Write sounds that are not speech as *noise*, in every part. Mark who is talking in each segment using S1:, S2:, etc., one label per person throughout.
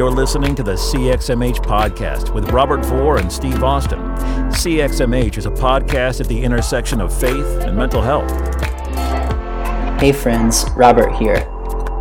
S1: You're listening to the CXMH podcast with Robert Vore and Steve Austin. CXMH is a podcast at the intersection of faith and mental health.
S2: Hey friends, Robert here.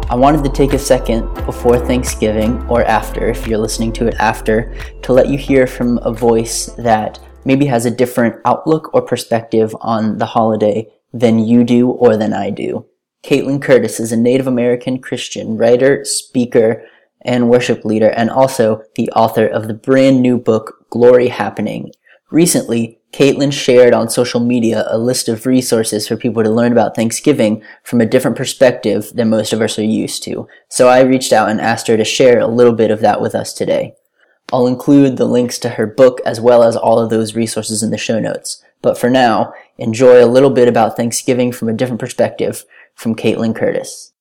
S2: I wanted to take a second before Thanksgiving or after, if you're listening to it after, to let you hear from a voice that maybe has a different outlook or perspective on the holiday than you do or than I do. Kaitlin Curtice is a Native American Christian writer, speaker, and worship leader, and also the author of the brand new book, Glory Happening. Recently, Kaitlin shared on social media a list of resources for people to learn about Thanksgiving from a different perspective than most of us are used to. So I reached out and asked her to share a little bit of that with us today. I'll include the links to her book as well as all of those resources in the show notes. But for now, enjoy a little bit about Thanksgiving from a different perspective from Kaitlin Curtice.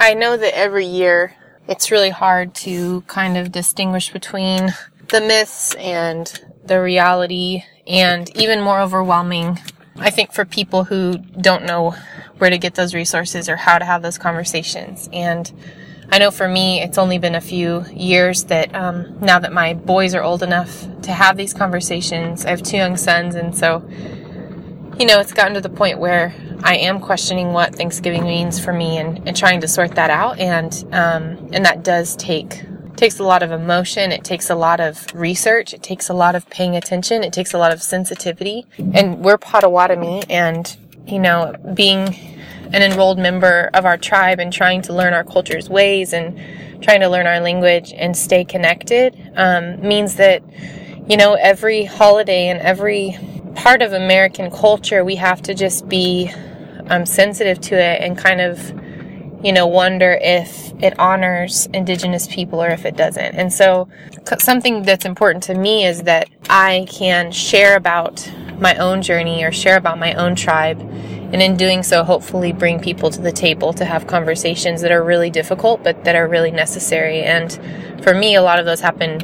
S3: I know that every year it's really hard to kind of distinguish between the myths and the reality and even more overwhelming I think for people who don't know where to get those resources or how to have those conversations. And I know for me, it's only been a few years that um, now that my boys are old enough to have these conversations, I have two young sons, and so you know, it's gotten to the point where I am questioning what Thanksgiving means for me and, and trying to sort that out. And, um, and that does take, takes a lot of emotion. It takes a lot of research. It takes a lot of paying attention. It takes a lot of sensitivity. And we're Potawatomi and, you know, being an enrolled member of our tribe and trying to learn our culture's ways and trying to learn our language and stay connected, um, means that, you know, every holiday and every part of American culture, we have to just be um, sensitive to it and kind of, you know, wonder if it honors Indigenous people or if it doesn't. And so, something that's important to me is that I can share about my own journey or share about my own tribe. And in doing so, hopefully bring people to the table to have conversations that are really difficult, but that are really necessary. And for me, a lot of those happen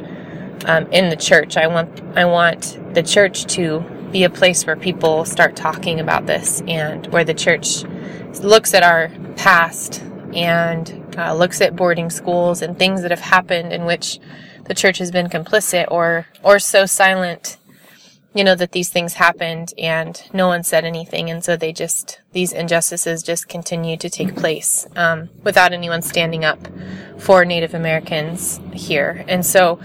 S3: um, in the church. I want, I want the church to be a place where people start talking about this and where the church looks at our past and uh, looks at boarding schools and things that have happened in which the church has been complicit or or so silent you know that these things happened and no one said anything and so they just these injustices just continue to take place um, without anyone standing up for native americans here and so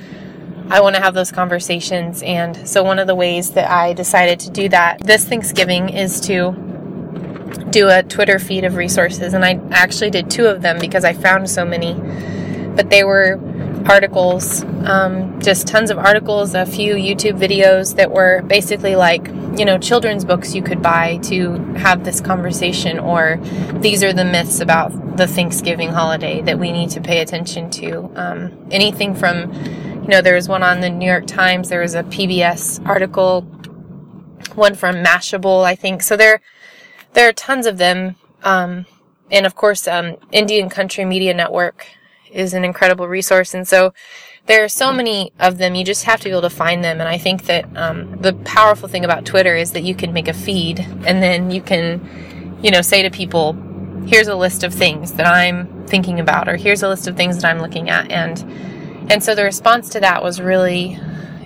S3: I want to have those conversations. And so, one of the ways that I decided to do that this Thanksgiving is to do a Twitter feed of resources. And I actually did two of them because I found so many. But they were articles, um, just tons of articles, a few YouTube videos that were basically like, you know, children's books you could buy to have this conversation, or these are the myths about the Thanksgiving holiday that we need to pay attention to. Um, anything from you know, there was one on the New York Times, there was a PBS article, one from Mashable, I think. So there, there are tons of them. Um, and of course, um, Indian Country Media Network is an incredible resource. And so there are so many of them. You just have to be able to find them. And I think that um, the powerful thing about Twitter is that you can make a feed and then you can, you know, say to people, here's a list of things that I'm thinking about, or here's a list of things that I'm looking at. And and so the response to that was really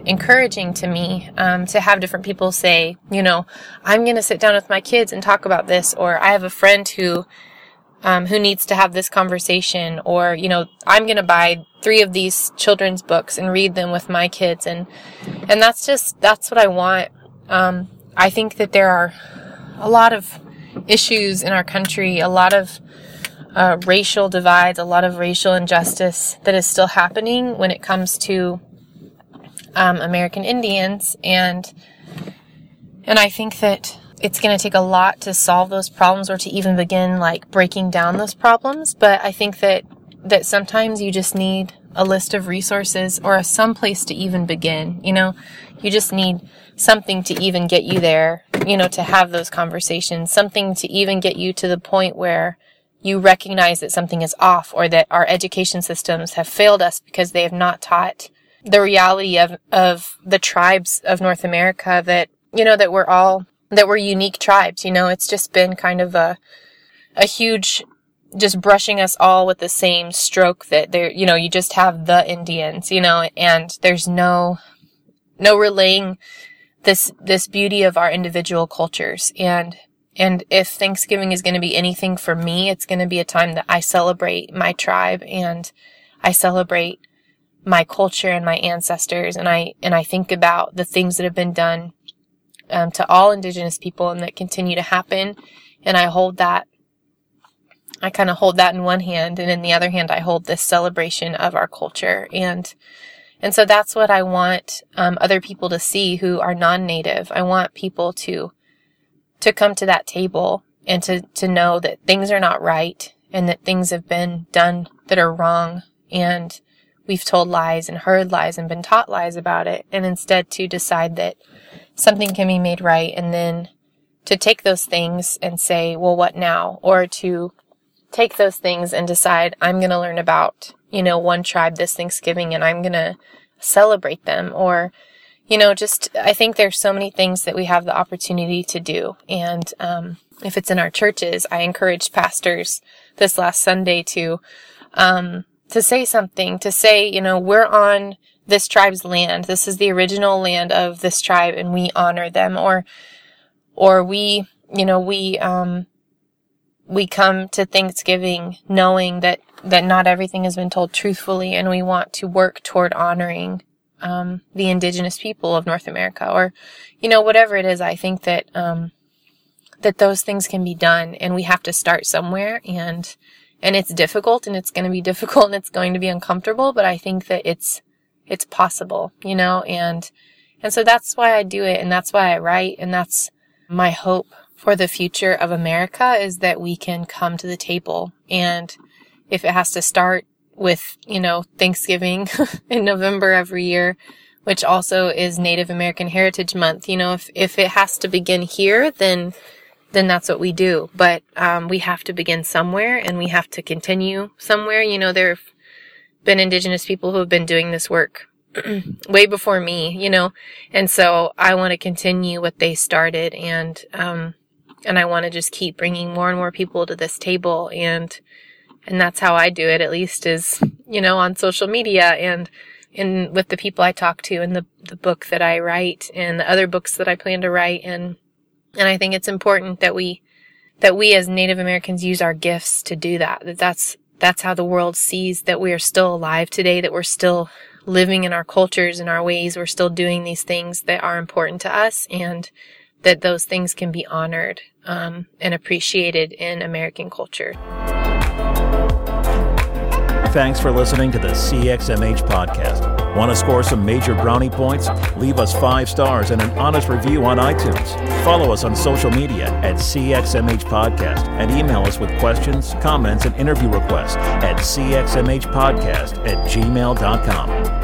S3: encouraging to me um, to have different people say, you know, I'm going to sit down with my kids and talk about this, or I have a friend who um, who needs to have this conversation, or you know, I'm going to buy three of these children's books and read them with my kids, and and that's just that's what I want. Um, I think that there are a lot of issues in our country, a lot of uh, racial divides, a lot of racial injustice that is still happening when it comes to um, American Indians, and and I think that it's going to take a lot to solve those problems or to even begin like breaking down those problems. But I think that that sometimes you just need a list of resources or a some place to even begin. You know, you just need something to even get you there. You know, to have those conversations, something to even get you to the point where you recognize that something is off or that our education systems have failed us because they have not taught the reality of, of the tribes of North America that, you know, that we're all, that we're unique tribes. You know, it's just been kind of a, a huge just brushing us all with the same stroke that there, you know, you just have the Indians, you know, and there's no, no relaying this, this beauty of our individual cultures. And, and if Thanksgiving is going to be anything for me, it's going to be a time that I celebrate my tribe and I celebrate my culture and my ancestors. And I, and I think about the things that have been done, um, to all indigenous people and that continue to happen. And I hold that I kind of hold that in one hand and in the other hand I hold this celebration of our culture and and so that's what I want um, other people to see who are non-native. I want people to to come to that table and to to know that things are not right and that things have been done that are wrong and we've told lies and heard lies and been taught lies about it and instead to decide that something can be made right and then to take those things and say, well, what now? Or to take those things and decide I'm going to learn about, you know, one tribe this Thanksgiving and I'm going to celebrate them or, you know, just, I think there's so many things that we have the opportunity to do. And, um, if it's in our churches, I encourage pastors this last Sunday to, um, to say something, to say, you know, we're on this tribe's land. This is the original land of this tribe and we honor them or, or we, you know, we, um, we come to Thanksgiving knowing that, that not everything has been told truthfully and we want to work toward honoring, um, the indigenous people of North America or, you know, whatever it is. I think that, um, that those things can be done and we have to start somewhere and, and it's difficult and it's going to be *laughs* difficult and it's going to be uncomfortable, but I think that it's, it's possible, you know, and, and so that's why I do it and that's why I write and that's my hope for the future of America is that we can come to the table. And if it has to start with, you know, Thanksgiving *laughs* in November every year, which also is Native American Heritage Month, you know, if, if it has to begin here, then, then that's what we do. But, um, we have to begin somewhere and we have to continue somewhere. You know, there been indigenous people who have been doing this work *clears throat* way before me, you know, and so I want to continue what they started and, um, and I want to just keep bringing more and more people to this table and and that's how I do it at least is you know on social media and in with the people I talk to and the the book that I write and the other books that I plan to write and and I think it's important that we that we as Native Americans use our gifts to do that that that's that's how the world sees that we are still alive today that we're still living in our cultures and our ways we're still doing these things that are important to us and that those things can be honored um, and appreciated in American culture.
S1: Thanks for listening to the CXMH podcast. Want to score some major brownie points? Leave us five stars and an honest review on iTunes. Follow us on social media at CXMH Podcast and email us with questions, comments, and interview requests at cxmhpodcast at gmail.com.